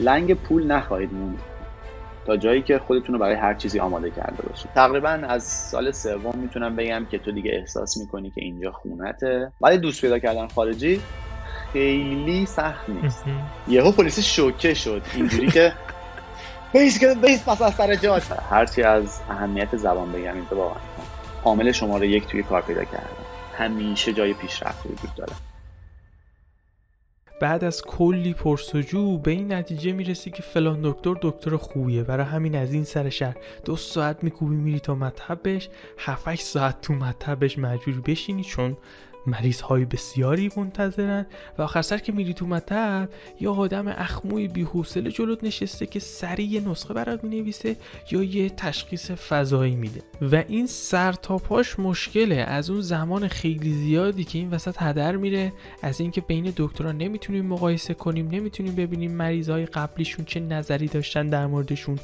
لنگ پول نخواهید موند تا جایی که خودتون رو برای هر چیزی آماده کرده باشید. تقریبا از سال سوم می‌تونم بگم که تو دیگه احساس می‌کنی که اینجا خونته. ولی دوست پیدا کردن خارجی خیلی سخت نیست. یهو پلیس شوکه شد. اینجوری که بیس بیس پس از سر جات هرچی از اهمیت زبان بگم اینجا واقعا حامل شماره یک توی کار پیدا کردم همیشه جای پیشرفت وجود داره. بعد از کلی پرسجو به این نتیجه می‌رسی که فلان دکتر دکتر خوبیه. برای همین از این سر شهر دو ساعت میکوبی میری تا مطبش 7 ساعت تو مطبش مجبور بشینی چون مریض های بسیاری منتظرن و آخر سر که میری تو مطب یا آدم اخموی بیحوصله جلوت نشسته که سریع یه نسخه برات می‌نویسه یا یه تشخیص فضایی میده. و این سر تا پاش مشکله. از اون زمان خیلی زیادی که این وسط هدر میره از اینکه بین دکترها نمی‌تونیم مقایسه کنیم نمی‌تونیم ببینیم مریض های قبلیشون چه نظری داشتن در موردشون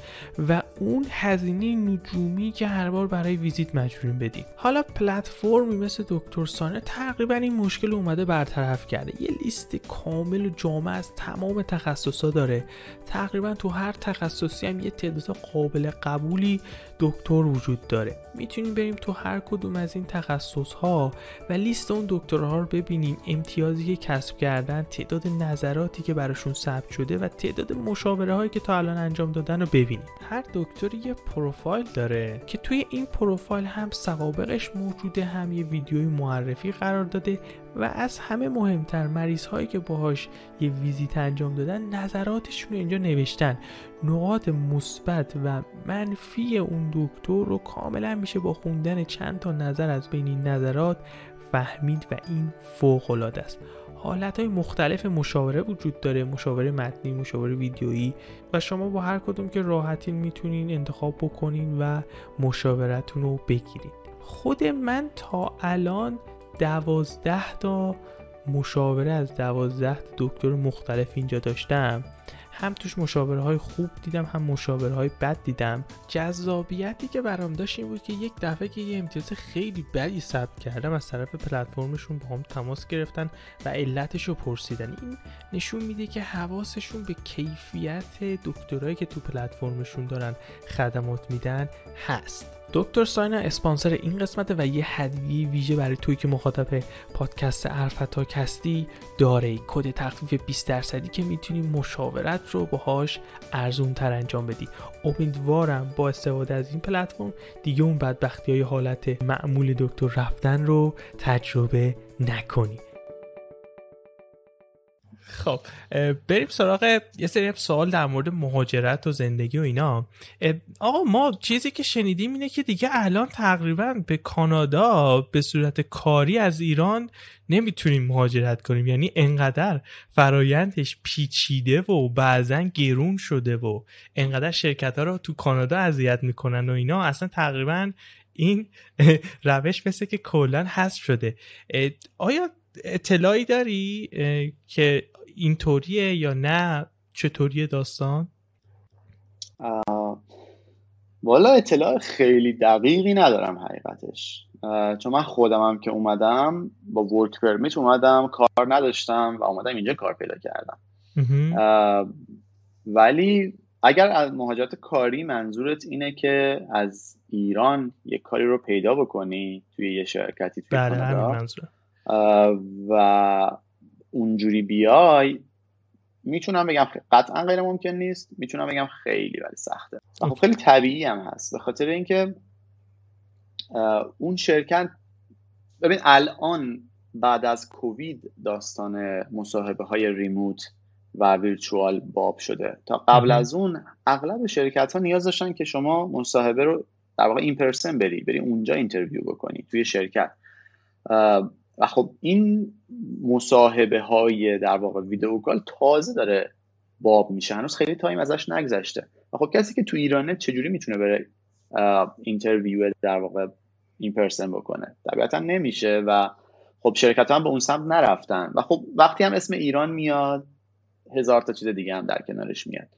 و اون هزینه نجومی که هر بار برای ویزیت مجبوریم بدیم. حالا پلتفرمی مثل دکتر سانه تقریبا این مشکل اومده برطرف کرده. یه لیست کامل و جامع از تمام تخصصا داره. تقریبا تو هر تخصصی هم یه تعداد قابل قبولی دکتر وجود داره. می‌تونیم بریم تو هر کدوم از این تخصص ها و لیست اون دکترها رو ببینیم. امتیازی که کسب کردن تعداد نظراتی که براشون ثبت شده و تعداد مشاوره هایی که تا الان انجام دادن رو ببینیم. هر دکتری یه پروفایل داره که توی این پروفایل هم سوابقش موجوده هم یه ویدیوی معرفی قرار داده و از همه مهمتر مریض هایی که باهاش یه ویزیت انجام دادن نظراتشون رو اینجا نوشتن. نقاط مثبت و منفی اون دکتر رو کاملا میشه با خوندن چند تا نظر از بین این نظرات فهمید و این فوق العاده است. حالت های مختلف مشاوره وجود داره مشاوره متنی مشاوره ویدیویی و شما با هر کدوم که راحتین می‌تونین انتخاب بکنین و مشاورتون رو بگیرید خود من تا الان دوازده تا مشاوره از دوازده دکتر مختلف اینجا داشتم. هم توش مشاوره های خوب دیدم هم مشاوره های بد دیدم. جذابیتی که برام داشت این بود که یک دفعه که یه امتیاز خیلی بدی ثبت کردم از طرف پلتفرمشون با هم تماس گرفتن و علتش رو پرسیدن. این نشون میده که حواسشون به کیفیت دکترایی که تو پلتفرمشون دارن خدمات میدن هست. دکتر ساینا اسپانسر این قسمت و یه هدیه ویژه برای توی که مخاطب پادکست ارفتا کستی داره. کد تخفیف 20 درصدی که می‌تونی مشاورت رو باهاش ارزون تر انجام بدی. امیدوارم با استفاده از این پلتفرم دیگه اون بدبختی های حالت معمول دکتر رفتن رو تجربه نکنی. خب بریم سراغ یه سری سوال در مورد مهاجرت و زندگی و اینا. آقا ما چیزی که شنیدیم اینه که دیگه الان تقریبا به کانادا به صورت کاری از ایران نمی‌تونیم مهاجرت کنیم. یعنی انقدر فرایندش پیچیده و بعضا گرون شده و انقدر شرکت ها رو تو کانادا اذیت می‌کنن و اینا اصلا تقریبا این روش مثل که کلا حذف شده. آیا اطلاعی داری؟ که اینطوریه یا نه؟ چطوریه داستان؟ والا اطلاع خیلی دقیقی ندارم حقیقتش. چون من خودم هم که اومدم با ورک پرمیت اومدم کار نداشتم و اومدم اینجا کار پیدا کردم. ولی اگر از مهاجرت کاری منظورت اینه که از ایران یک کاری رو پیدا بکنی توی یه شرکتی توی بله و اونجوری بیای می‌تونم بگم قطعا غیر ممکن نیست می‌تونم بگم خیلی ولی سخته. و خب خیلی طبیعی هم هست. به خاطر اینکه اون شرکت ببین الان بعد از کووید داستان مصاحبه های remote و virtual باب شده. تا قبل از اون اغلب شرکت ها نیاز داشتن که شما مصاحبه رو در واقع in person بری بری اونجا interview بکنی توی شرکت. و خب این مصاحبه های در واقع video call تازه داره باب میشه. هنوز خیلی time ازش نگذشته. و خب کسی که تو ایرانه چجوری می‌تونه بره interview در واقع in person بکنه؟ طبیعتا نمیشه و خب شرکت هم به اون سمت نرفتن. و خب وقتی هم اسم ایران میاد هزار تا چیز دیگه هم در کنارش میاد.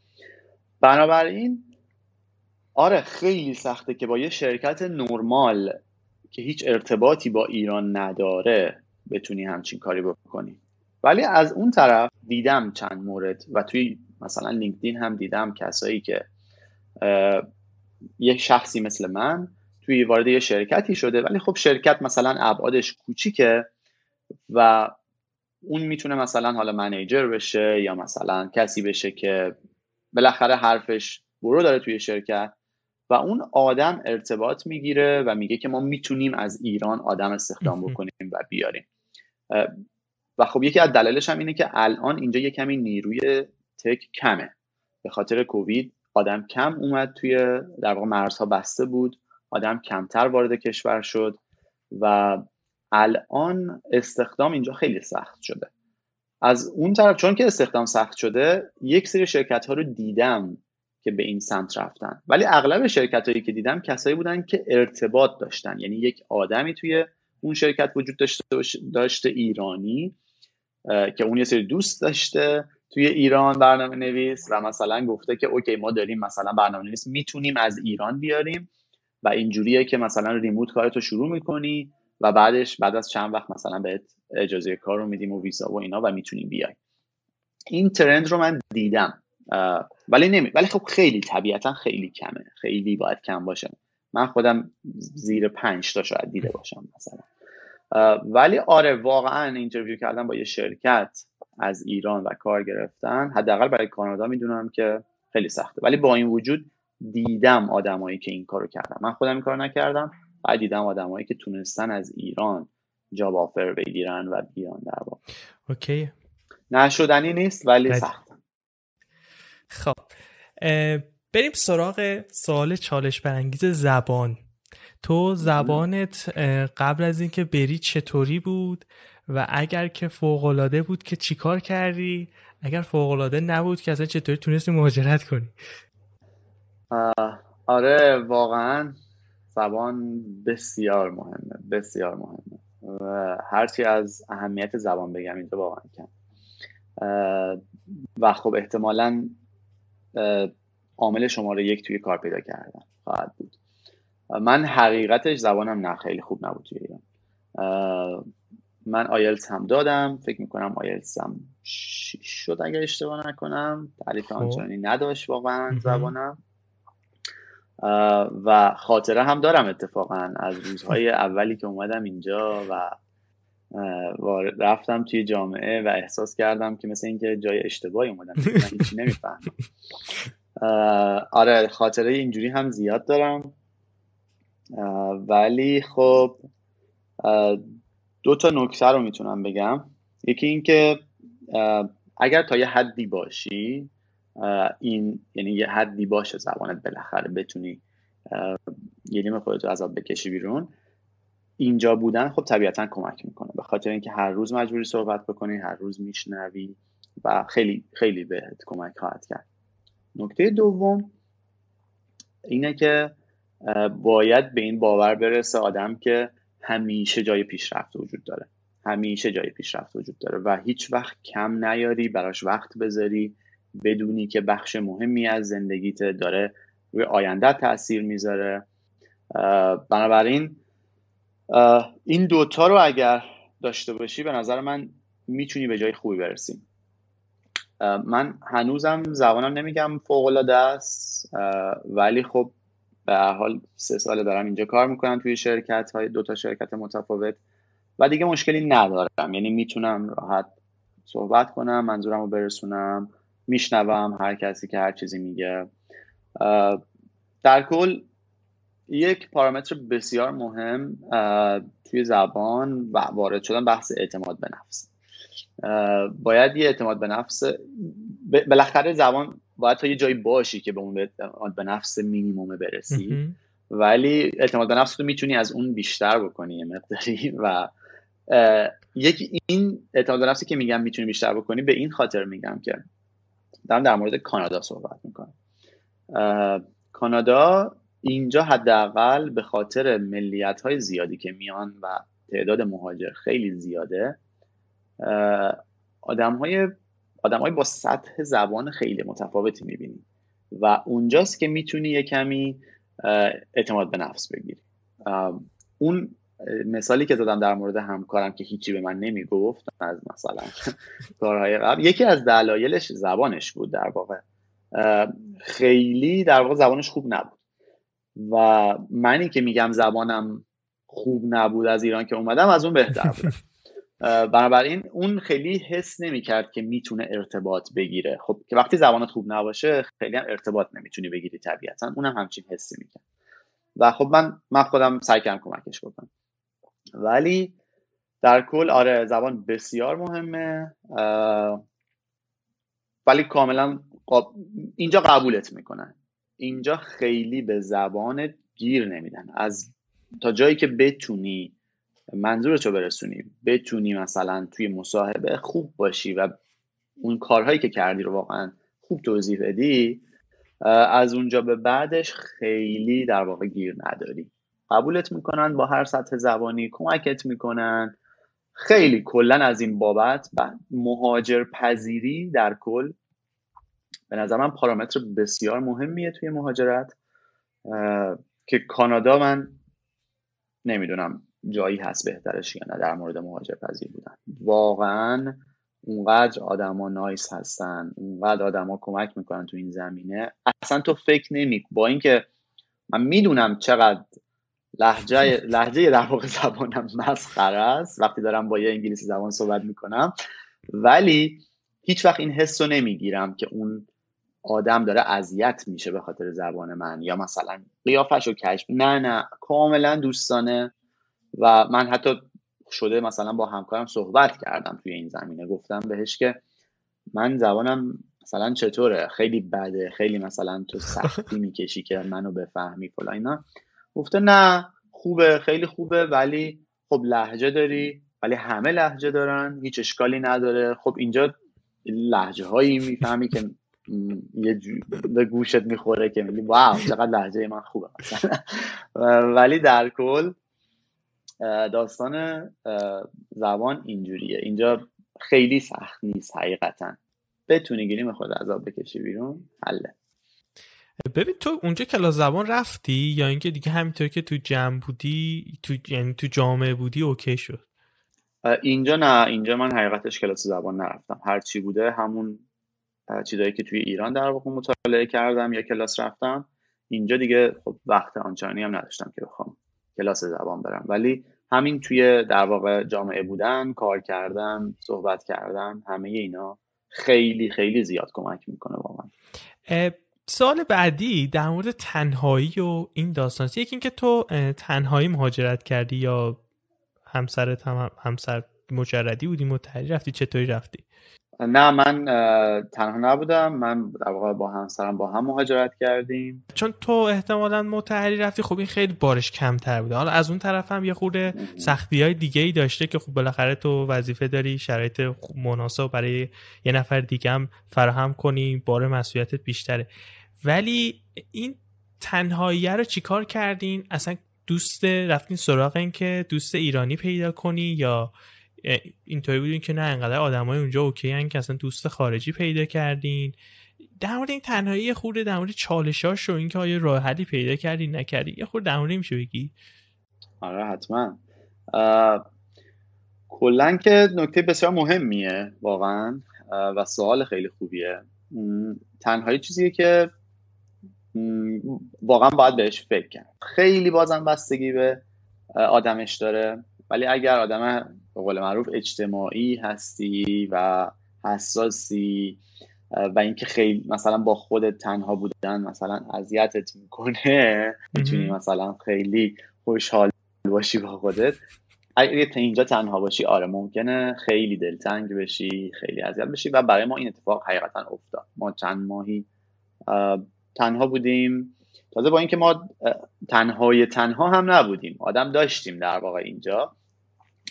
بنابراین آره خیلی سخته که با یه شرکت نرمال که هیچ ارتباطی با ایران نداره بتونی همچین کاری بکنی. ولی از اون طرف دیدم چند مورد و توی مثلا لینکدین هم دیدم کسایی که یک شخصی مثل من توی وارد یه شرکتی شده ولی خب شرکت مثلا ابعادش کوچیکه و اون می‌تونه مثلا حالا منیجر بشه یا مثلا کسی بشه که بالاخره حرفش برو داره توی شرکت. و اون آدم ارتباط می‌گیره و میگه که ما می‌تونیم از ایران آدم استخدام بکنیم و بیاریم. و خب یکی از دلایلش هم اینه که الان اینجا یه کمی نیروی تک کمه. به خاطر کووید آدم کم اومد توی در واقع مرزها بسته بود آدم کمتر وارد کشور شد و الان استخدام اینجا خیلی سخت شده. از اون طرف چون که استخدام سخت شده یک سری شرکت ها رو دیدم که به این سمت رفتن. ولی اغلب شرکت هایی که دیدم کسایی بودن که ارتباط داشتن. یعنی یک آدمی توی اون شرکت وجود داشته, داشته ایرانی که اون یه سری دوست داشته توی ایران برنامه نویس و مثلا گفته که اوکی ما داریم مثلا برنامه نویس می‌تونیم از ایران بیاریم و اینجوریه که مثلا ریموت کارتو شروع می‌کنی و بعدش بعد از چند وقت مثلا بهت اجازه کار رو میدیم و ویزا و اینا و می‌تونیم بیای. این trend رو من دیدم. ولی نمی ولی خب خیلی طبیعتا خیلی کمه. خیلی باید کم باشه. من خودم زیر پنج تا شاید دیده باشم مثلا. ولی آره واقعا interview کردم با یه شرکت از ایران و کار گرفتن حداقل برای کانادا می‌دونم که خیلی سخته. ولی با این وجود دیدم آدمایی که این کارو کردن. من خودم این کار نکردم و دیدم آدمایی که تونستن از ایران جاب آفر بگیرن و بیان در واقع. اوکی. نشدنی نیست ولی سخت خب بریم سراغ سوال چالش برانگیز زبان. تو زبانت قبل از اینکه بری چطوری بود و اگر که فوقالعاده بود که چیکار کردی؟ اگر فوقالعاده نبود که اصلا چطوری تونستی مهاجرت کنی؟ آره واقعا زبان بسیار مهمه بسیار مهمه. و هرچی از اهمیت زبان بگم اینجا واقعا کم و خب احتمالا عامل شماره یک توی کار پیدا کردن. خواهد بود. من حقیقتش زبانم نه خیلی خوب نبود توی ایران. من آیلتس هم دادم. فکر می‌کنم آیلتس هم شد اگر اشتباه نکنم. تعریف خب. آنچنانی نداشت واقعا زبانم. و خاطره هم دارم اتفاقا از روزهای اولی که اومدم اینجا و رفتم توی جامعه و احساس کردم که مثل اینکه جای اشتباهی اومدم. من هیچی نمی‌فهمم. آره خاطره اینجوری هم زیاد دارم. ولی خب دو تا نکته رو می‌تونم بگم. یکی اینکه اگر تا یه حدی باشی این یعنی یه حدی باشه زبانت بالاخره بتونی یه نیم خودتو عذاب بکشی بیرون. اینجا بودن خب طبیعتا کمک می‌کنه. به خاطر اینکه هر روز مجبوری صحبت بکنی هر روز میشنوی و خیلی خیلی بهت کمک خواهد کرد. نکته دوم اینه که باید به این باور برسه آدم که همیشه جای پیشرفت وجود داره. همیشه جای پیشرفت وجود داره و هیچ وقت کم نیاری براش وقت بذاری بدونی که بخش مهمی از زندگیت داره روی آینده تاثیر می‌ذاره. بنابراین این دوتا رو اگر داشته باشی به نظر من می‌تونی به جای خوبی برسیم من هنوزم زبانم نمیگم فوق العاده است ولی خب به حال سه ساله دارم اینجا کار می‌کنم توی شرکت های دو تا شرکت متفاوت و دیگه مشکلی ندارم. یعنی می‌تونم راحت صحبت کنم منظورم رو برسونم میشنوم هر کسی که هر چیزی میگه. در کل یک پارامتر بسیار مهم توی زبان و وارد شدن بحث اعتماد به نفس. باید یه اعتماد به نفس بالاخره زبان باید تا یه جایی باشی که به اون اعتماد به نفس مینیموم برسی. ولی اعتماد به نفس رو می‌تونی از اون بیشتر بکنی یه مقداری و یک این اعتماد به نفسی که میگم می‌تونی بیشتر بکنی به این خاطر میگم که دارم در مورد کانادا صحبت می‌کنم. کانادا اینجا حداقل به خاطر ملیت های زیادی که میان و تعداد مهاجر خیلی زیاده آدم های, آدم های با سطح زبان خیلی متفاوتی می‌بینی. و اونجاست که می‌تونی یه کمی اعتماد به نفس بگیری. اون مثالی که زدم در مورد همکارم که هیچی به من نمی‌گفت از مثلا کارهای قبل یکی از دلایلش زبانش بود در واقع. خیلی در واقع زبانش خوب نبود. و منی که میگم زبانم خوب نبود از ایران که اومدم از اون بهتر بود بنابراین اون خیلی حس نمی‌کرد که می‌تونه ارتباط بگیره. خب که وقتی زبانت خوب نباشه خیلی هم ارتباط نمی‌تونی بگیری طبیعتا. اونم همچین حسی می‌کرد. و خب من من خودم سعی کردم کمکش بکنم. ولی در کل آره زبان بسیار مهمه. ولی کاملا اینجا قبولت می‌کنن. اینجا خیلی به زبان گیر نمیدن. از تا جایی که بتونی منظورت رو برسونی بتونی مثلا توی مصاحبه خوب باشی و اون کارهایی که کردی رو واقعا خوب توضیح بدی از اونجا به بعدش خیلی در واقع گیر نداری. قبولت می‌کنن با هر سطح زبانی کمکت می‌کنن. خیلی کلا از این بابت مهاجر پذیری در کل به نظر من پارامتر بسیار مهمیه توی مهاجرت که کانادا من نمی‌دونم جایی هست بهترش یا نه در مورد مهاجر پذیر بودن. واقعا اونقدر آدما نایس هستن اونقدر آدما کمک می‌کنن تو این زمینه. اصلا تو فکر نمی با اینکه من می‌دونم چقدر لحجه لحجه در واقع زبانم مسخره است وقتی دارم با یه انگلیسی زبان صحبت می‌کنم ولی هیچ وقت این حس رو نمی‌گیرم که اون آدم داره اذیت میشه به خاطر زبان من یا مثلا قیافش رو کشف نه نه کاملا دوستانه. و من حتی شده مثلا با همکارم صحبت کردم توی این زمینه. گفتم بهش که من زبانم مثلا چطوره؟ خیلی بده خیلی مثلا تو سختی می‌کشی که منو بفهمی فلا اینا. گفته نه خوبه خیلی خوبه ولی خب لحجه داری. ولی همه لحجه دارن هیچ اشکالی نداره. خب اینجا لحجه هایی می‌فهمی که یه به گوشت می‌خوره که میگی واو چقدر لحجه من خوبه. ولی در کل داستان زبان اینجوریه. اینجا خیلی سخت نیست حقیقتا. بتونی گیریم خود عذاب بکشی بیرون حله. ببین تو اونجا کلاس زبان رفتی یا اینکه دیگه همینطور که تو جمع بودی تو یعنی تو جامعه بودی اوکی شد؟ اینجا نه. اینجا من حقیقتش کلاس زبان نرفتم. هر چی بوده همون چیزایی که توی ایران در واقع مطالعه کردم یا کلاس رفتم. اینجا دیگه خب وقت آنچنانی هم نداشتم که بخوام کلاس زبان برم. ولی همین توی در واقع جامعه بودن کار کردن صحبت کردن همه اینا خیلی خیلی زیاد کمک می‌کنه واقعا. سال بعدی در مورد تنهایی و این داستان یکی اینکه تو تنهایی مهاجرت کردی یا همسرت هم همسر مجردی بودی متحری رفتی چطوری رفتی؟ نه من تنها نبودم. من در واقع با همسرم با هم مهاجرت کردیم. چون تو احتمالا متحری رفتی خب این خیلی بارش کمتر بوده. حالا از اون طرف هم یه خورده سختی های دیگه ای داشته که خب بالاخره تو وظیفه داری شرایط مناسب برای یه نفر دیگه هم فراهم کنی بار مسئولیتت بیشتره. ولی این تنهایی رو چیکار کردین؟ اصلا دوست رفتین سراغ این که دوست ایرانی پیدا کنی یا اینطوری بودین که نه انقدر آدمای اونجا اوکی هن که اصلا دوست خارجی پیدا کردین. در مورد این تنهایی خورده در مورد چالشاش و اینکه آیا راه حلی پیدا کردی نکردی یه خورده در میشه بگی؟ آره حتما. کلا که نکته بسیار مهمیه واقعا. و سوال خیلی خوبیه. تنهایی چیزیه که واقعا باید بهش فکر کرد. خیلی بازم بستگی به آدمش داره. ولی اگر آدم به قول معروف اجتماعی هستی و حساسی و اینکه خیلی مثلا با خودت تنها بودن مثلا اذیتت می‌کنه می‌تونی مثلا خیلی خوشحال باشی با خودت. اگه اینجا تنها باشی آره ممکنه خیلی دلتنگ بشی خیلی اذیت بشی و برای ما این اتفاق حقیقتا افتاد. ما چند ماهی تنها بودیم. تازه با اینکه ما تنهای تنها هم نبودیم. آدم داشتیم در واقع اینجا.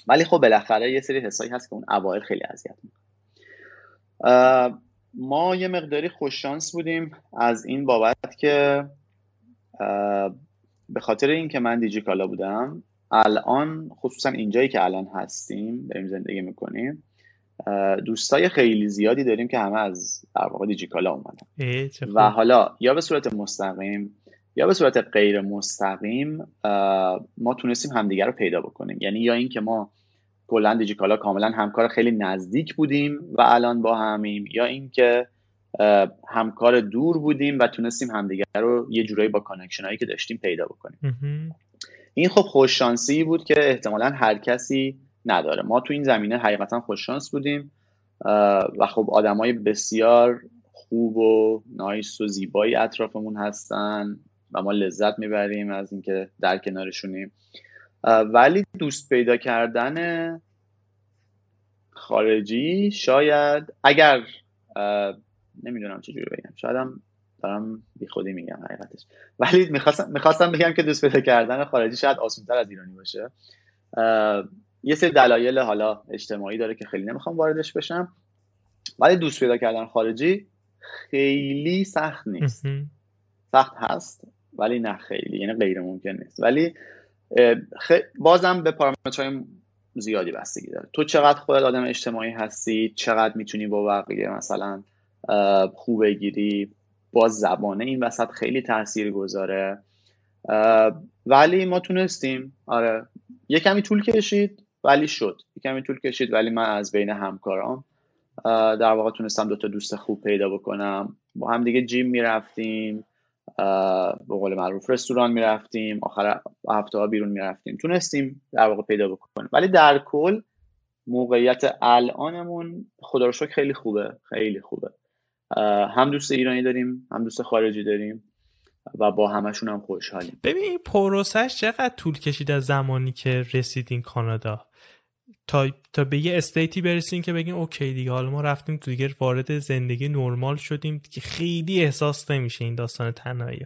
ولی خب بالاخره یه سری حسایی هست که اون اوایل خیلی اذیت ما یه مقداری خوششانس بودیم از این بابت که به خاطر اینکه من دیجیکالا بودم الان خصوصا اینجایی که الان هستیم داریم زندگی می‌کنیم دوستای خیلی زیادی داریم که همه از در واقع دیجیکالا اومدن. و حالا یا به صورت مستقیم یا به صورت غیر مستقیم ما تونستیم همدیگر رو پیدا بکنیم. یعنی یا اینکه ما کلا دیجیکالا کاملا همکار خیلی نزدیک بودیم و الان با همیم. یا اینکه همکار دور بودیم و تونستیم همدیگر رو یه جورایی با connection هایی که داشتیم پیدا بکنیم. این خب خوششانسی بود که احتمالا هر کسی نداره. ما تو این زمینه حقیقتا خوششانس بودیم و خب آدمای بسیار خوب و نایس و زیبایی اطرافمون هستن و ما لذت می‌بریم از اینکه در کنارشونیم. ولی دوست پیدا کردن خارجی شاید اگر نمی‌دونم چجوری بگم شاید هم دارم بی خودی میگم حقیقتش. ولی می‌خواستم می‌خواستم بگم که دوست پیدا کردن خارجی شاید آسونتر از ایرانی باشه. یه سری دلایل حالا اجتماعی داره که خیلی نمی‌خوام واردش بشم. ولی دوست پیدا کردن خارجی خیلی سخت نیست. سخت هست ولی نه خیلی یعنی غیر ممکن نیست. ولی بازم به پارامترهای زیادی بستگی داره. تو چقدر خودت آدم اجتماعی هستی؟ چقدر می‌تونی با بقیه مثلا خوب بگیری؟ باز زبانه این وسط خیلی تاثیر گذاره ولی ما تونستیم. آره. یه کمی طول کشید ولی شد. یه کمی طول کشید ولی من از بین همکارام در واقع تونستم دوتا دوست خوب پیدا بکنم. با هم دیگه جیم می‌رفتیم. به قول معروف رستوران می‌رفتیم آخر هفته ها بیرون می‌رفتیم. تونستیم در واقع پیدا بکنیم. ولی در کل موقعیت الانمون خدا رو شکر خیلی خوبه خیلی خوبه. هم دوست ایرانی داریم هم دوست خارجی داریم و با همشون هم خوشحالیم. ببین پروسش چقدر طول کشید از زمانی که رسیدین کانادا؟ تا تا به یه استیتی برسیم که بگیم اوکی دیگه حالا ما رفتیم تو دیگه وارد زندگی نرمال شدیم که خیلی احساس نمیشه این داستان تنهایی.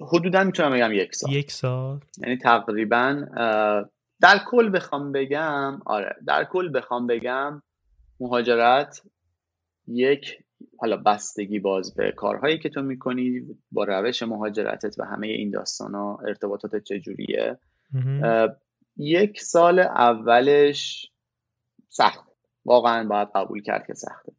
حدودا می‌تونم بگم یک سال. یک سال. یعنی تقریبا در کل بخوام بگم آره در کل بخوام بگم مهاجرت یک حالا بستگی باز به کارهایی که تو می‌کنی با روش مهاجرتت و همه این داستان ها ارتباطات چجوریه یک سال اولش سخت واقعا باید قبول کرد که سخته.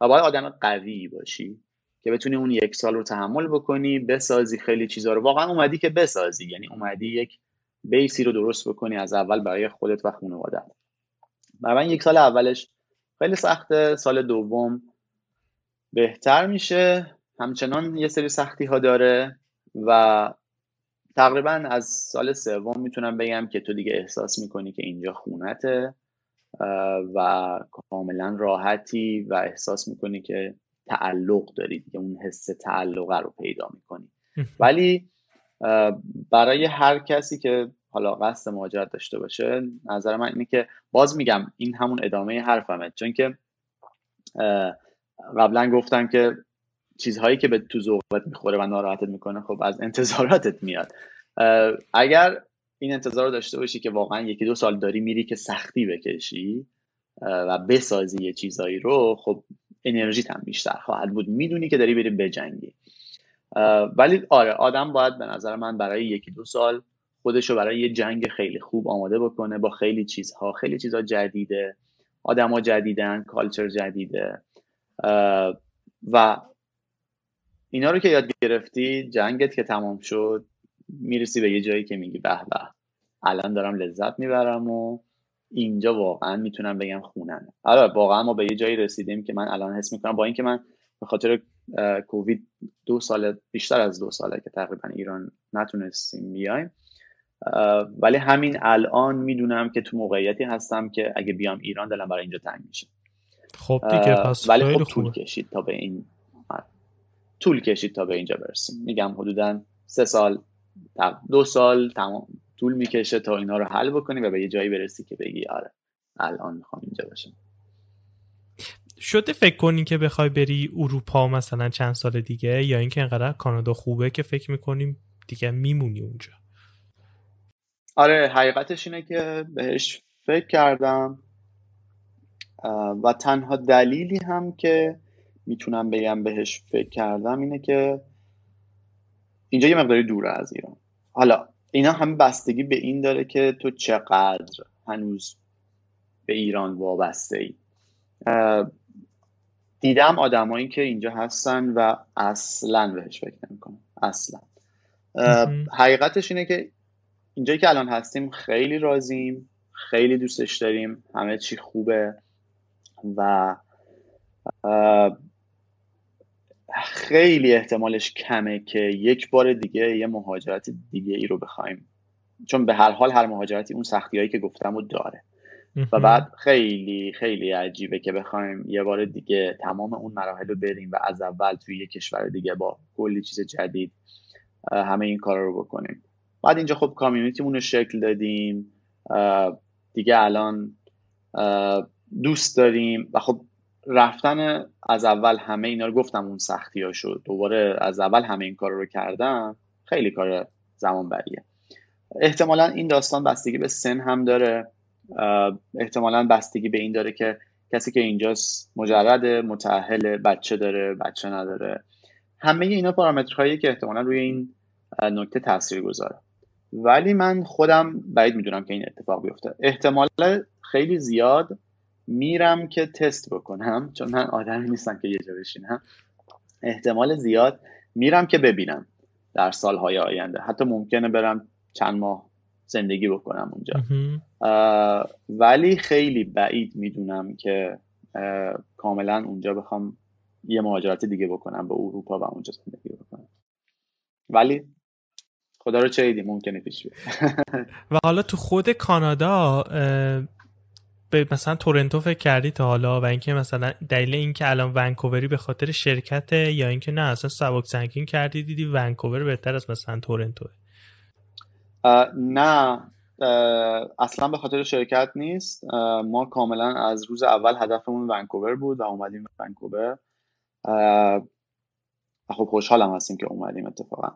و باید آدم قوی باشی که بتونی اون یک سال رو تحمل بکنی بسازی خیلی چیزا رو. واقعا اومدی که بسازی یعنی اومدی یک بیسی رو درست بکنی از اول برای خودت و خانوادت من یک سال اولش خیلی سخته سال دوم بهتر میشه. همچنان یه سری سختی ها داره و تقریبا از سال سوم می‌تونم بگم که تو دیگه احساس می‌کنی که اینجا خونته و کاملا راحتی و احساس می‌کنی که تعلق داری دیگه اون حس تعلق رو پیدا می‌کنی. ولی برای هر کسی که حالا قصد مهاجرت داشته باشه نظر من اینه که باز میگم این همون ادامه حرفمه. چون که قبلا گفتم که چیزهایی که به تو ذوقت می‌خوره و ناراحتت می‌کنه خب از انتظاراتت میاد. اگر این انتظار رو داشته باشی که واقعا یکی دو سال داری میری که سختی بکشی و بسازی یه چیزایی رو خب انرژیت هم بیشتر خواهد بود. می‌دونی که داری بری بجنگی ولی آره آدم باید به نظر من برای یکی دو سال خودش رو برای یه جنگ خیلی خوب آماده بکنه با خیلی چیزها. خیلی چیزها جدیده. آدما جدیدن کالچر جدیده. و اینا رو که یاد گرفتی جنگت که تمام شد می‌رسی به یه جایی که میگی به به. الان دارم لذت می‌برم و اینجا واقعا می‌تونم بگم خونمه. آره واقعا ما به یه جایی رسیدیم که من الان حس می‌کنم با اینکه من به خاطر کووید دو سال بیشتر از دو ساله که تقریبا ایران نتونستیم بیایم. ولی همین الان می‌دونم که تو موقعیتی هستم که اگه بیام ایران دلم برای اینجا تنگ میشه. خب دیگه پس ولی خب طول کشید تا به این طول کشید تا به اینجا برسیم. میگم حدودا سه سال دو سال تمام طول می‌کشه تا اینا رو حل بکنی و به یه جایی برسی که بگی آره الان می‌خوام اینجا باشم. شده فکر کنی که بخوای بری اروپا مثلا چند سال دیگه یا اینکه انقدر کانادا خوبه که فکر می‌کنیم دیگه میمونی اونجا؟ آره حقیقتش اینه که بهش فکر کردم و تنها دلیلی هم که می‌تونم بگم بهش فکر کردم اینه که اینجا یه مقداری دوره از ایران. حالا اینا همه بستگی به این داره که تو چقدر هنوز به ایران وابسته ای دیدم آدمایی که اینجا هستن و اصلا بهش فکر نمی‌کنن اصلا. حقیقتش اینه که اینجایی که الان هستیم خیلی راضیم خیلی دوستش داریم همه چی خوبه و خیلی احتمالش کمه که یک بار دیگه یه مهاجرت دیگه ای رو بخوایم. چون به هر حال هر مهاجرتی اون سختی هایی که گفتم رو داره. و بعد خیلی خیلی عجیبه که بخوایم یه بار دیگه تمام اون مراحل رو بریم و از اول توی یه کشور دیگه با کلی چیز جدید همه این کار رو بکنیم. بعد اینجا خب کامیونیتیمون رو شکل دادیم. دیگه الان دوست داریم و خب رفتن از اول همه اینا رو گفتم اون سختی ها شد. دوباره از اول همه این کار رو کردم خیلی کار زمان بریه احتمالا این داستان بستگی به سن هم داره. احتمالا بستگی به این داره که کسی که اینجاست مجرد متعهل بچه داره بچه نداره. همه اینا پارامترهایی که احتمالا روی این نکته تاثیر گذاره. ولی من خودم بعید می‌دونم که این اتفاق بیفته. احتمال خیلی زیاد میرم که تست بکنم چون من آدمی نیستم که یه جا بشینم. احتمال زیاد میرم که ببینم در سالهای آینده. حتی ممکنه برم چند ماه زندگی بکنم اونجا. ولی خیلی بعید می‌دونم که کاملا اونجا بخوام یه مهاجرت دیگه بکنم به اروپا و اونجا زندگی بکنم. ولی خدا رو چه ممکنه پیش و حالا تو خود کانادا به مثلا تورنتو فکر کردی تا حالا و اینکه مثلا دلیل اینکه الان ونکووری به خاطر شرکت یا اینکه نه اصلا سبک سنگین کردی دیدی ونکوور بهتر از مثلا تورنتو نه. اصلا به خاطر شرکت نیست. ما کاملا از روز اول هدفمون ونکوور بود و اومدیم ونکوور. خب خوشحالم هستیم که اومدیم اتفاقا.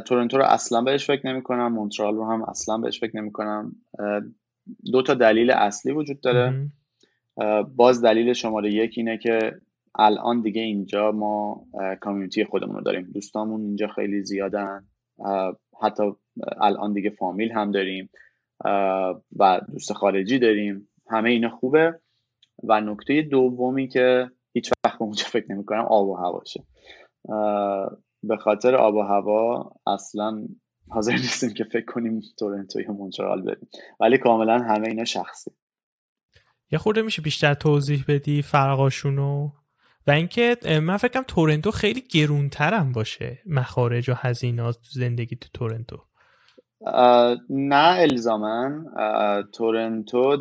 تورنتو رو اصلا بهش فکر نمی کنم مونترال رو هم اصلا بهش فکر نمی کنم دو تا دلیل اصلی وجود داره. باز دلیل شماره یک اینه که الان دیگه اینجا ما کامیونیتی خودمون رو داریم. دوستامون اینجا خیلی زیادن. حتی الان دیگه فامیل هم داریم. و دوست خارجی داریم. همه اینا خوبه. و نکته دومی که هیچ وقت اونجا فکر نمی کنم آب و هواشه به خاطر آب و هوا اصلا حاضر نیستیم که فکر کنیم تورنتو یا مونترال بریم. ولی کاملا همه اینا شخصی. یه خورده میشه بیشتر توضیح بدی فرقاشونو؟ و اینکه من فکرم تورنتو خیلی گرونترم باشه مخارج و هزینات زندگی تو تورنتو. نه الزامن تورنتو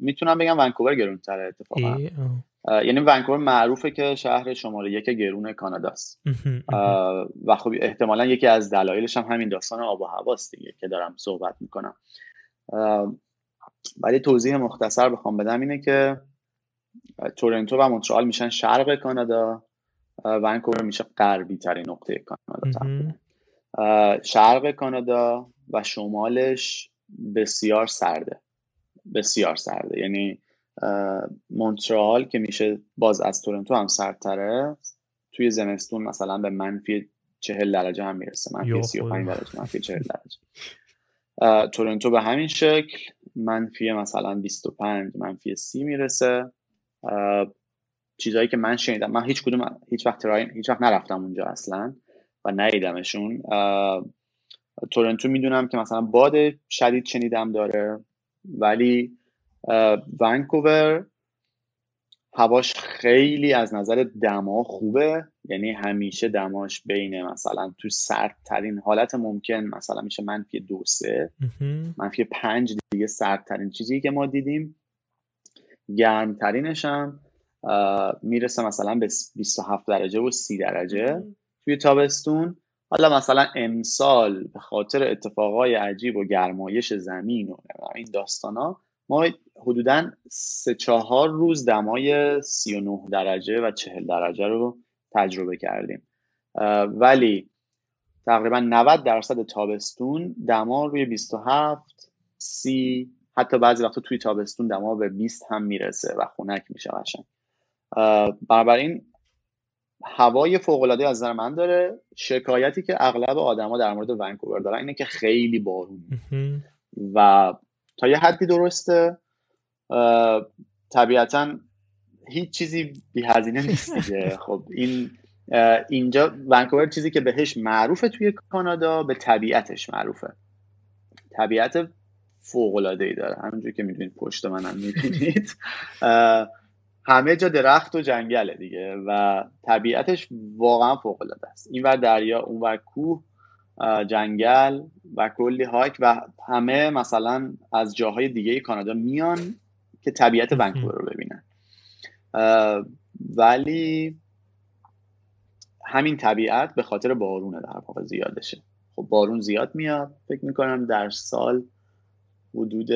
می‌تونم بگم ونکوور گرونتره اتفاقا. یعنی ونکوور معروفه که شهر شماره یک گرون کاناداست و خب احتمالا یکی از دلایلش هم همین داستان آب و هواست دیگه که دارم صحبت می‌کنم. ولی توضیح مختصر بخوام بدم اینه که تورنتو و مونترال میشن شرق کانادا ونکوور میشه غربی ترین نقطه کانادا. شرق کانادا و شمالش بسیار سرده. بسیار سرده. یعنی مونترال که میشه باز از تورنتو هم سردتره. توی زمستون مثلا به منفی چهل درجه هم می‌رسه. منفی سی و پنج درجه منفی چهل درجه. تورنتو به همین شکل منفی مثلا 25 منفی سی می‌رسه. چیزهایی که من شنیدم من هیچ کدوم هیچ وقت هیچ وقت نرفتم اونجا اصلا و ندیدمشون. تورنتو می‌دونم که مثلا باد شدید شنیدم داره ولی ونکوور هواش خیلی از نظر دما خوبه. یعنی همیشه دماش بین مثلا تو سردترین حالت ممکن مثلا میشه منفی دو سه منفی پنج دیگه سردترین چیزی که ما دیدیم. گرمترینش هم می‌رسه مثلا به 27 درجه و 30 درجه توی تابستون. حالا مثلا امسال به خاطر اتفاقای عجیب و گرمایش زمین و این داستان ها ما حدودا سه چهار روز دمای 39 درجه و 40 درجه رو تجربه کردیم. ولی تقریبا 90 درصد تابستون دما روی 27 سی حتی بعضی وقتا توی تابستون دما به 20 هم می‌رسه و خونک میشه قشنگ. بنابراین هوای فوق العاده از نظر من داره. شکایتی که اغلب آدما در مورد ونکوور دارن اینه که خیلی بارون. و تا یه حدی درسته. طبیعتا هیچ چیزی بی هزینه نیست دیگه. خب این اینجا ونکوور چیزی که بهش معروفه توی کانادا به طبیعتش معروفه. طبیعت فوق العاده ای داره. همونجور که می‌دونید پشت منم می‌بینید. همه جا درخت و جنگله دیگه و طبیعتش واقعا فوق العاده است. این ور دریا اون ور کوه جنگل و کلی هایک و همه مثلا از جاهای دیگه کانادا میان. که طبیعت ونکوور رو ببینن. ولی همین طبیعت به خاطر بارونه در واقع زیادشه. خب بارون زیاد میاد فکر می‌کنم در سال حدود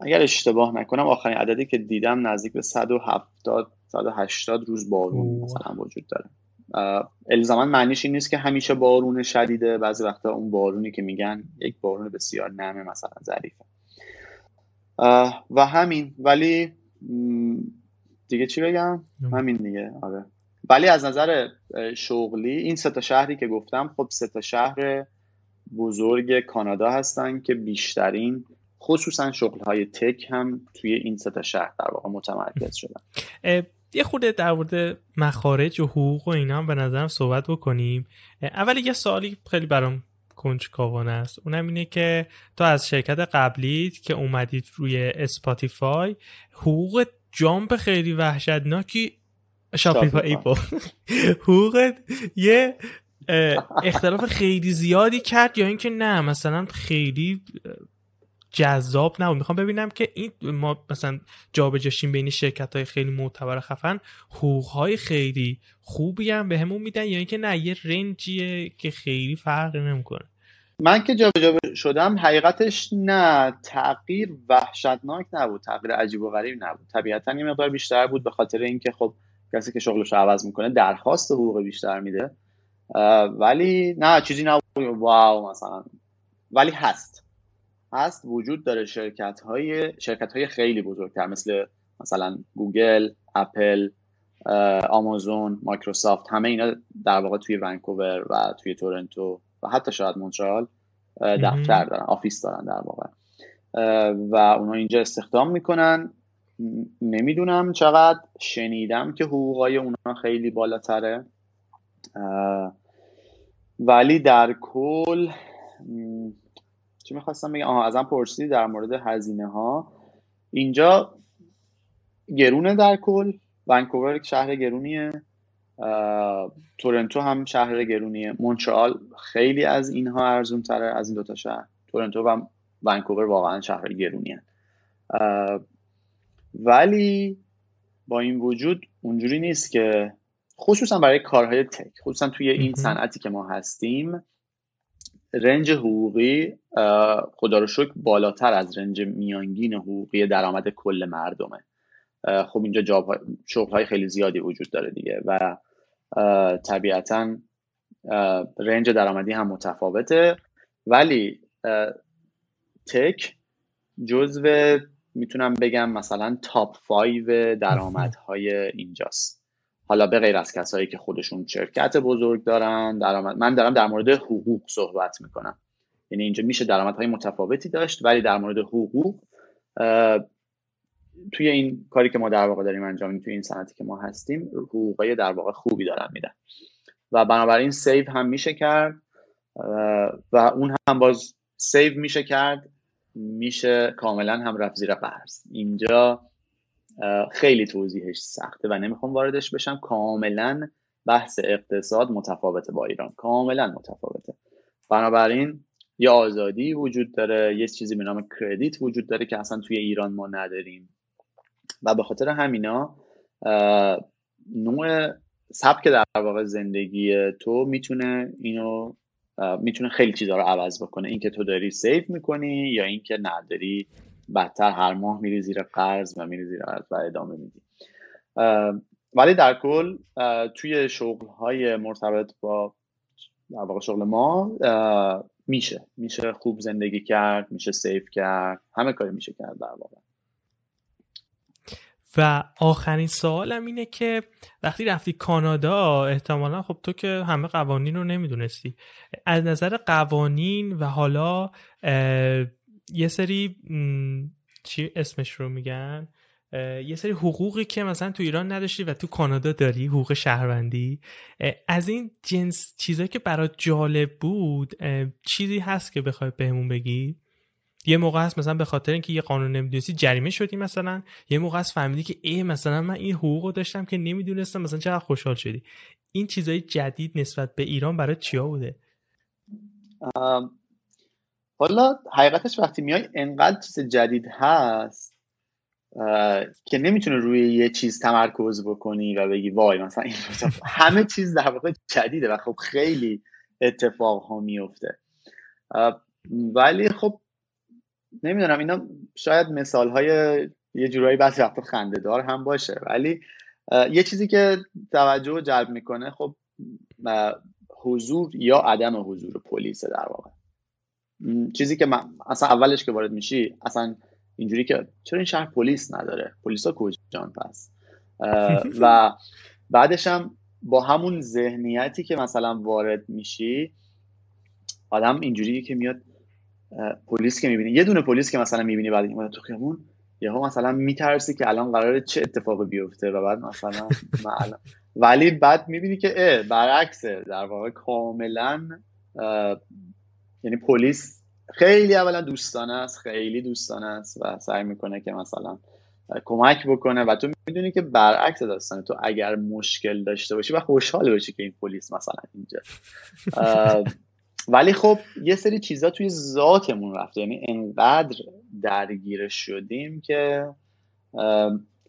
اگر اشتباه نکنم آخرین عددی که دیدم نزدیک به 170 180 روز بارون مثلا وجود داره. الزاما معنیش این نیست که همیشه بارون شدیده. بعضی وقتا اون بارونی که میگن یک بارون بسیار نرمه مثلا ظریفه. و همین ولی دیگه چی بگم؟ همین دیگه آره. ولی از نظر شغلی این سه تا شهری که گفتم خب سه تا شهر بزرگ کانادا هستن که بیشترین خصوصا شغل های تک هم توی این سه تا شهر در واقع متمرکز شدن. یه خورده در مورد مخارج و حقوق و اینا هم به نظرم صحبت بکنیم. اول یه سوالی خیلی برام کنجکاوانه است. اونم اینه که تو از شرکت قبلیت که اومدید روی اسپاتیفای حقوق جامپ خیلی وحشتناکی شاپیفای با. حقوقت یه اختلاف خیلی زیادی کرد یا اینکه نه مثلا خیلی جذاب نبود. می‌خوام ببینم که این ما مثلا جابجاشیم بین شرکت های خیلی معتبر خفن حقوق های خیلی خوبی هم به همون میدن یا اینکه نه یه رنجیه که خیلی فرق نمی‌کنه. من که جابجا شدم حقیقتش نه تغییر وحشتناک نبود تغییر عجیب و غریب نبود. طبیعتا یه مقدار بیشتر بود به خاطر اینکه خب کسی که شغلش عوض می‌کنه درخواست حقوق بیشتر میده. ولی نه چیزی نبود. wow مثلا. ولی هست. هست وجود داره شرکت های شرکت های خیلی بزرگتر مثل مثلا گوگل اپل آمازون مایکروسافت همه اینا در واقع توی ونکوور و توی تورنتو و حتی شاید مونترال دفتر دارن آفیس دارن در واقع. و اونا اینجا استخدام می‌کنن. نمی‌دونم چقدر شنیدم که حقوقای اونا خیلی بالاتره. ولی در کل چی می‌خواستم بگم آها ازم پرسیدی در مورد هزینه ها اینجا گرونه در کل. ونکوور شهر گرونیه. تورنتو هم شهر گرونیه. مونترال خیلی از اینها ارزون تره از این دوتا شهر. تورنتو و ونکوور واقعا شهر گرونیه. ولی با این وجود اونجوری نیست که خصوصا برای کارهای تک خصوصا توی این صنعتی که ما هستیم رنج حقوقی خدا رو شکر بالاتر از رنج میانگین حقوقی درآمد کل مردمه. خب اینجا جاب های خیلی زیادی وجود داره دیگه و طبیعتا رنج درآمدی هم متفاوته. ولی تک جزو می‌تونم بگم مثلا تاپ 5 درآمدهای اینجاست. حالا به غیر از کسایی که خودشون شرکت بزرگ دارن درآمد من دارم در مورد حقوق صحبت می‌کنم. یعنی اینجا میشه درآمدهای متفاوتی داشت ولی در مورد حقوق توی این کاری که ما در واقع داریم انجام میدیم توی این صنعتی که ما هستیم حقوقای در واقع خوبی دارن میدن. و بنابراین save هم میشه کرد و اون هم باز save میشه کرد میشه کاملا هم رفت زیر قرض اینجا خیلی توضیحش سخته و نمی‌خوام واردش بشم. کاملا بحث اقتصاد متفاوته با ایران. کاملا متفاوته. بنابراین یه آزادی وجود داره یه چیزی به نام credit وجود داره که اصلا توی ایران ما نداریم. و به خاطر همینا نوع سبک در واقع زندگی تو می‌تونه اینو می‌تونه خیلی چیزا رو عوض بکنه. اینکه تو داری سیف می‌کنی یا اینکه نداری. بدتر هر ماه میری زیر قرض و میری زیر قرض و ادامه میدی. ولی در کل توی شغل های مرتبط با در واقع شغل ما میشه. میشه خوب زندگی کرد میشه سیف کرد همه کاری میشه کرد در واقع. و آخرین سوالم اینه که وقتی رفتی کانادا احتمالا خب تو که همه قوانین رو نمی‌دونستی. از نظر قوانین و حالا یه سری چی اسمش رو میگن؟ یه سری حقوقی که مثلا تو ایران نداشتی و تو کانادا داری حقوق شهروندی. از این جنس چیزایی که برات جالب بود چیزی هست که بخوای بهمون بگی؟ یه موقع هست مثلا به خاطر اینکه یه قانون نمی‌دونستی جریمه شدی مثلا. یه موقع هست فهمیدی که ای مثلا من این حقوق داشتم که نمی‌دونستم مثلا چقدر خوشحال شدی. این چیزای جدید نسبت به ایران برای چیا بوده؟ حالا حقیقتش وقتی میای انقدر چیز جدید هست که نمی‌تونه روی یه چیز تمرکز بکنی و بگی وای مثلا این همه چیز در واقع جدیده و خب خیلی اتفاق ها میفته ولی خب نمی‌دونم اینا شاید مثال های یه جورایی بعضی وقتا خنده دار هم باشه ولی یه چیزی که توجه جلب می‌کنه خب حضور یا عدم حضور پلیس در واقع. چیزی که من اصلا اولش که وارد میشی اصلا اینجوری که چرا این شهر پلیس نداره؟ پلیس ها کجان پس و بعدش هم با همون ذهنیتی که مثلا وارد میشی آدم اینجوری که میاد پلیس که می‌بینی. یه دونه پلیس که مثلا می‌بینی بعد این تو خیابون یهو مثلا میترسی که الان قراره چه اتفاقی بیفته و بعد مثلا ولی بعد می‌بینی که اه برعکسه. در واقع کاملا یعنی پلیس خیلی اولا دوستانه است خیلی دوستانه است و سعی می‌کنه که مثلا کمک بکنه و تو می‌دونی که برعکس داستانه. تو اگر مشکل داشته باشی و خوشحال باشی که این پلیس مثلا اینجا. ولی خب یه سری چیزا توی ذاتمون رفته. یعنی انقدر درگیر شدیم که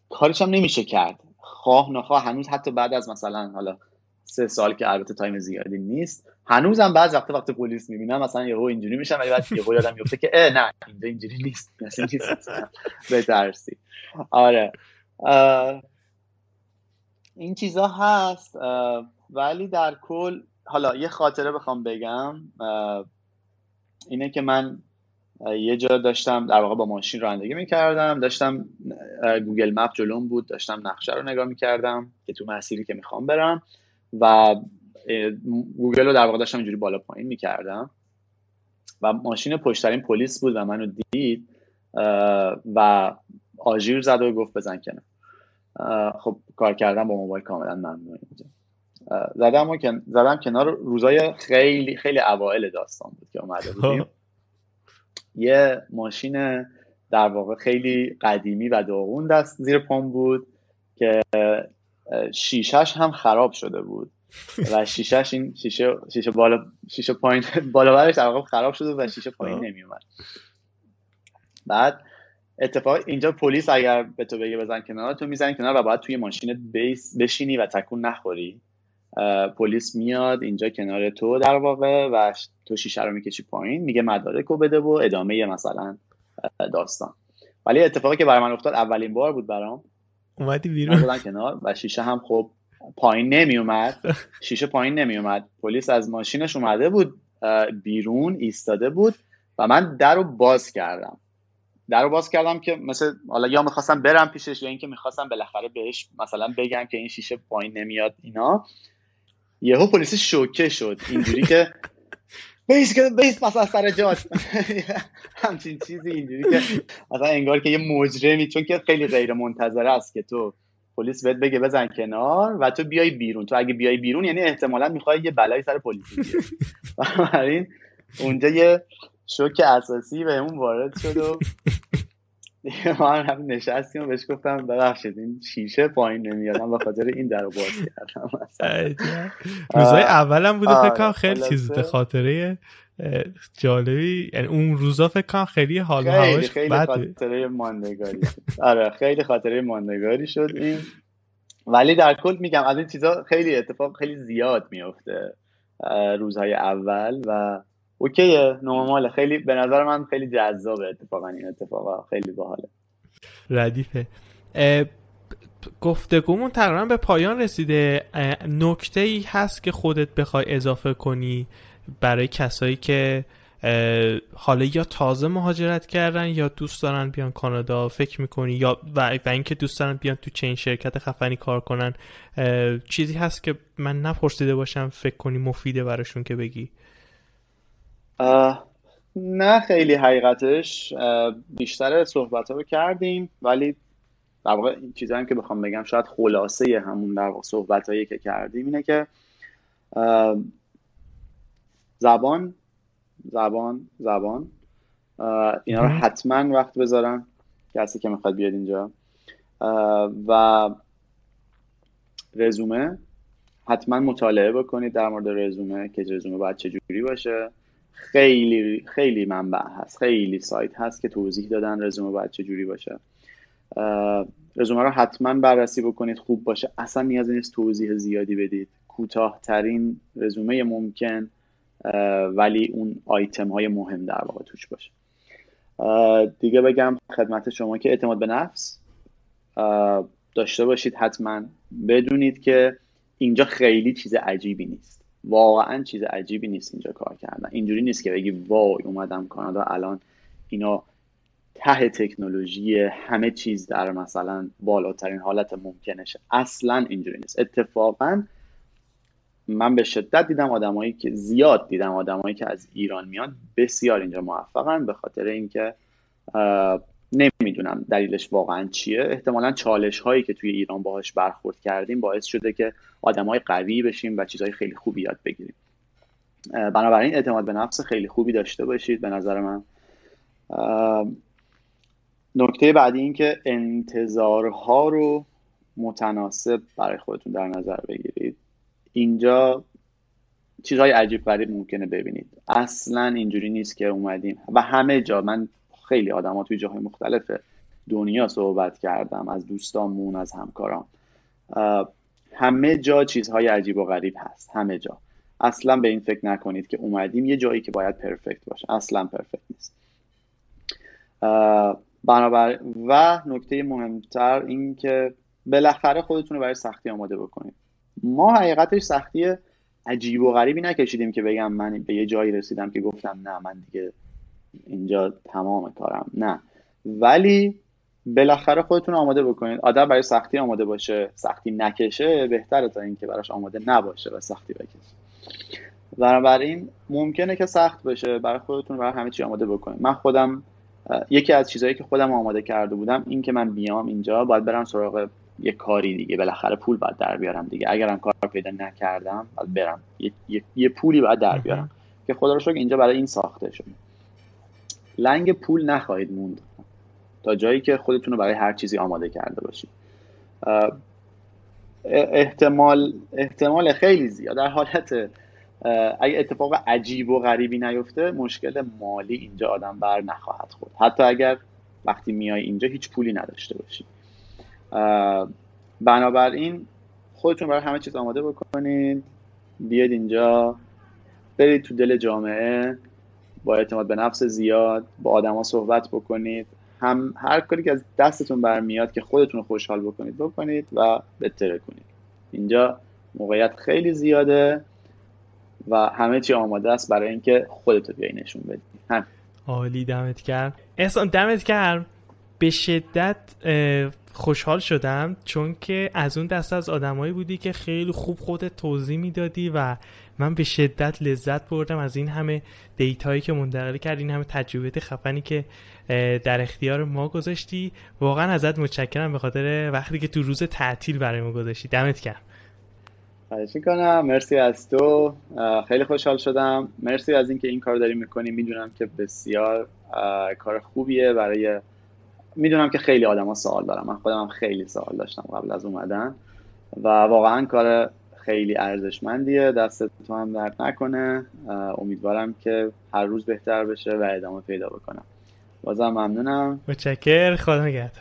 کارش هم نمیشه کرد. خواه نخواه هنوز حتی بعد از مثلا حالا سه سال که البته تایم زیادی نیست. هنوزم بعض وقت وقت پلیس می‌بینم مثلا یهو اینجوری میشم ولی بعد یهو یادم میفته که اه نه اینجا اینجوری نیست مثلا نیست. بترسی. آره. این چیزا هست. ولی در کل حالا یه خاطره بخوام بگم. اینه که من یه جا داشتم در واقع با ماشین رانندگی می‌کردم. داشتم Google Map جلوم بود. داشتم نقشه رو نگاه می‌کردم که تو مسیری که می‌خوام برم. و گوگل رو در واقع داشتم اینجوری بالا پایین می‌کردم. و ماشین پشترین پلیس بود و منو دید و آژیر زد و گفت بزن کنار. خب کار کردم با موبایل کاملا ممنوع اینجا. زدم و زدم کنار. روزای خیلی خیلی اوائل داستان بود که اومده بودیم. یه ماشین در واقع خیلی قدیمی و داغون دست زیر پام بود که شیشش هم خراب شده بود. و شیشش این شیشه شیشه بالا شیشه پایین بالا برش خراب شده و شیشه پایین نمی اومد بعد اتفاق اینجا پلیس اگر به تو بگه بزن کنار تو می‌زنی کنار و باید توی ماشین بیس بشینی و تکون نخوری. پلیس میاد اینجا کنار تو در واقع و تو شیشه رو می‌کشی پایین میگه مدارک رو بده و ادامه مثلا داستان. ولی اتفاقی که برای من افتاد اولین بار بود برام. اومدی بیرون. کنار و شیشه هم خب پایین نمی اومد شیشه پایین نمی اومد پلیس از ماشینش اومده بود بیرون ایستاده بود و من در رو باز کردم. در رو باز کردم که مثل حالا یا می‌خواستم برم پیشش یا اینکه می‌خواستم بالاخره بهش مثلا بگم که این شیشه پایین نمیاد اینا. یهو پلیس شوکه شد. اینجوری که بیس که بیس مثلا سر جاش همچین چیزی اینجوری که مثلا انگار که یه مجرمی چون که خیلی غیر منتظره است که تو پلیس بهت بگه بزن کنار و تو بیای بیرون. تو اگه بیای بیرون یعنی احتمالا می‌خوای یه بلایی سر پلیس بنابراین اونجا یه شوک اساسی بهمون وارد شد و ما هم نشستیم و بهش گفتم ببخشید این شیشه پایین نمیادم به خاطر این در باز کردم روزای اولم بوده فکر کنم خیلی چیز خاطره جالبی. یعنی اون روزا فکر کنم خیلی حال هواش خیلی خاطره ماندگاری. آره خیلی خاطره ماندگاری شد این. ولی در کل میگم از این چیزا خیلی اتفاق خیلی زیاد میفته روزهای اول و اوکیه نرماله خیلی به نظر من خیلی جذابه اتفاقا این اتفاقا خیلی باحاله. ردیفه. گفتگومون تقریبا به پایان رسیده. نکته ای هست که خودت بخوای اضافه کنی برای کسایی که حالا یا تازه مهاجرت کردن یا دوست دارن بیان کانادا فکر می‌کنی یا و, و اینکه دوست دارن بیان تو چین شرکت خفنی کار کنن. چیزی هست که من نپرسیده باشم فکر کنی مفیده براشون که بگی. نه خیلی حقیقتش. بیشتر صحبت رو کردیم ولی در واقع این چیزایی که بخوام بگم شاید خلاصه همون در واقع صحبتایی که کردیم اینه که زبان زبان زبان اینا رو حتما وقت بذارن کسی که می‌خواد بیاد اینجا. و رزومه حتما مطالعه بکنید در مورد رزومه که رزومه باید چجوری باشه. خیلی خیلی منبع هست. خیلی سایت هست که توضیح دادن رزومه باید چجوری باشه. رزومه رو حتما بررسی بکنید خوب باشه. اصلا نیازی نیست توضیح زیادی بدید. کوتاهترین رزومه ممکن ولی اون آیتم های مهم در واقع توش باشه. دیگه بگم خدمت شما که اعتماد به نفس. داشته باشید حتما بدونید که اینجا خیلی چیز عجیبی نیست. واقعا چیز عجیبی نیست اینجا کار کردن. اینجوری نیست که بگی وای اومدم کانادا الان اینا ته تکنولوژی همه چیز در مثلا بالاترین حالت ممکنشه. اصلا اینجوری نیست. اتفاقا من به شدت دیدم آدمایی که زیاد دیدم آدمایی که از ایران میان بسیار اینجا موفقن به خاطر اینکه نمی‌دونم دلیلش واقعا چیه. احتمالا چالش هایی که توی ایران باهاش برخورد کردیم باعث شده که های قوی بشیم و چیزهای خیلی خوبی یاد بگیریم. بنابراین اعتماد به نفس خیلی خوبی داشته باشید به نظر من. نکته بعدی این که انتظارها رو متناسب برای خودتون در نظر بگیرید. اینجا چیزهای عجیب غریب ممکنه ببینید. اصلا اینجوری نیست که اومدیم. و همه جا من خیلی آدم توی جاهای مختلف دنیا صحبت کردم از دوستامون از همکارام. همه جا چیزهای عجیب و غریب هست همه جا. اصلا به این فکر نکنید که اومدیم یه جایی که باید پرفکت باشه. اصلا پرفکت نیست. بنابر و نکته مهمتر این که بالاخره خودتون رو برای سختی آماده بکنید. ما حقیقتش سختی عجیب و غریبی نکشیدیم که بگم من به یه جایی رسیدم که گفتم نه من دیگه اینجا تمام کارم. نه. ولی بالاخره خودتون آماده بکنید. آدم برای سختی آماده باشه. سختی نکشه بهتره تا اینکه براش آماده نباشه و سختی بکشه. بنابراین ممکنه که سخت بشه. برای خودتون برای همه چی آماده بکنید. من خودم یکی از چیزهایی که خودم آماده کرده بودم این که من بیام اینجا باید برم سراغ یه کاری دیگه. بالاخره پول باید در بیارم دیگه. اگرم کار پیدا نکردم باید برم. یه, یه،, پولی باید در بیارم که خدا رو شکر اینجا برای این ساخته شده. لنگ پول نخواهید موند. تا جایی که خودتون رو برای هر چیزی آماده کرده باشید. احتمال احتمال خیلی زیاد. در حالت اگه اتفاق عجیب و غریبی نیفته مشکل مالی اینجا آدم بر نخواهد خورد. حتی اگر وقتی میای اینجا هیچ پولی نداشته باشید بنابراین خودتون برای همه چیز آماده بکنید. بیاید اینجا. برید تو دل جامعه. با اعتماد به نفس زیاد با آدما صحبت بکنید. هم هر کاری که از دستتون برمیاد که خودتون رو خوشحال بکنید بکنید و بهتره کنید. اینجا موقعیت خیلی زیاده و همه چی آماده است برای اینکه خودت رو بیای نشون بدی. هم عالی دمت کرد احسان دمت کرد به شدت خوشحال شدم چون که از اون دست از آدمایی بودی که خیلی خوب خودت توضیح می‌دادی و من به شدت لذت بردم از این همه دیتایی که منتقل کرد این همه تجربه خفنی که در اختیار ما گذاشتی. واقعا ازت متشکرم به خاطر وقتی که تو روز تعطیل برای ما گذاشتی. دمت گرم. خواهش کنم مرسی از تو. خیلی خوشحال شدم. مرسی از اینکه این کار داری می‌کنی. می‌دونم که بسیار کار خوبیه برای می‌دونم که خیلی آدما سوال دارم من خودم هم خیلی سوال داشتم قبل از اومدن. و واقعا کار خیلی ارزشمندیه. دست تو هم درد نکنه. امیدوارم که هر روز بهتر بشه و ادامه پیدا بکنم. بازم ممنونم. متشکر خدا نگهدار.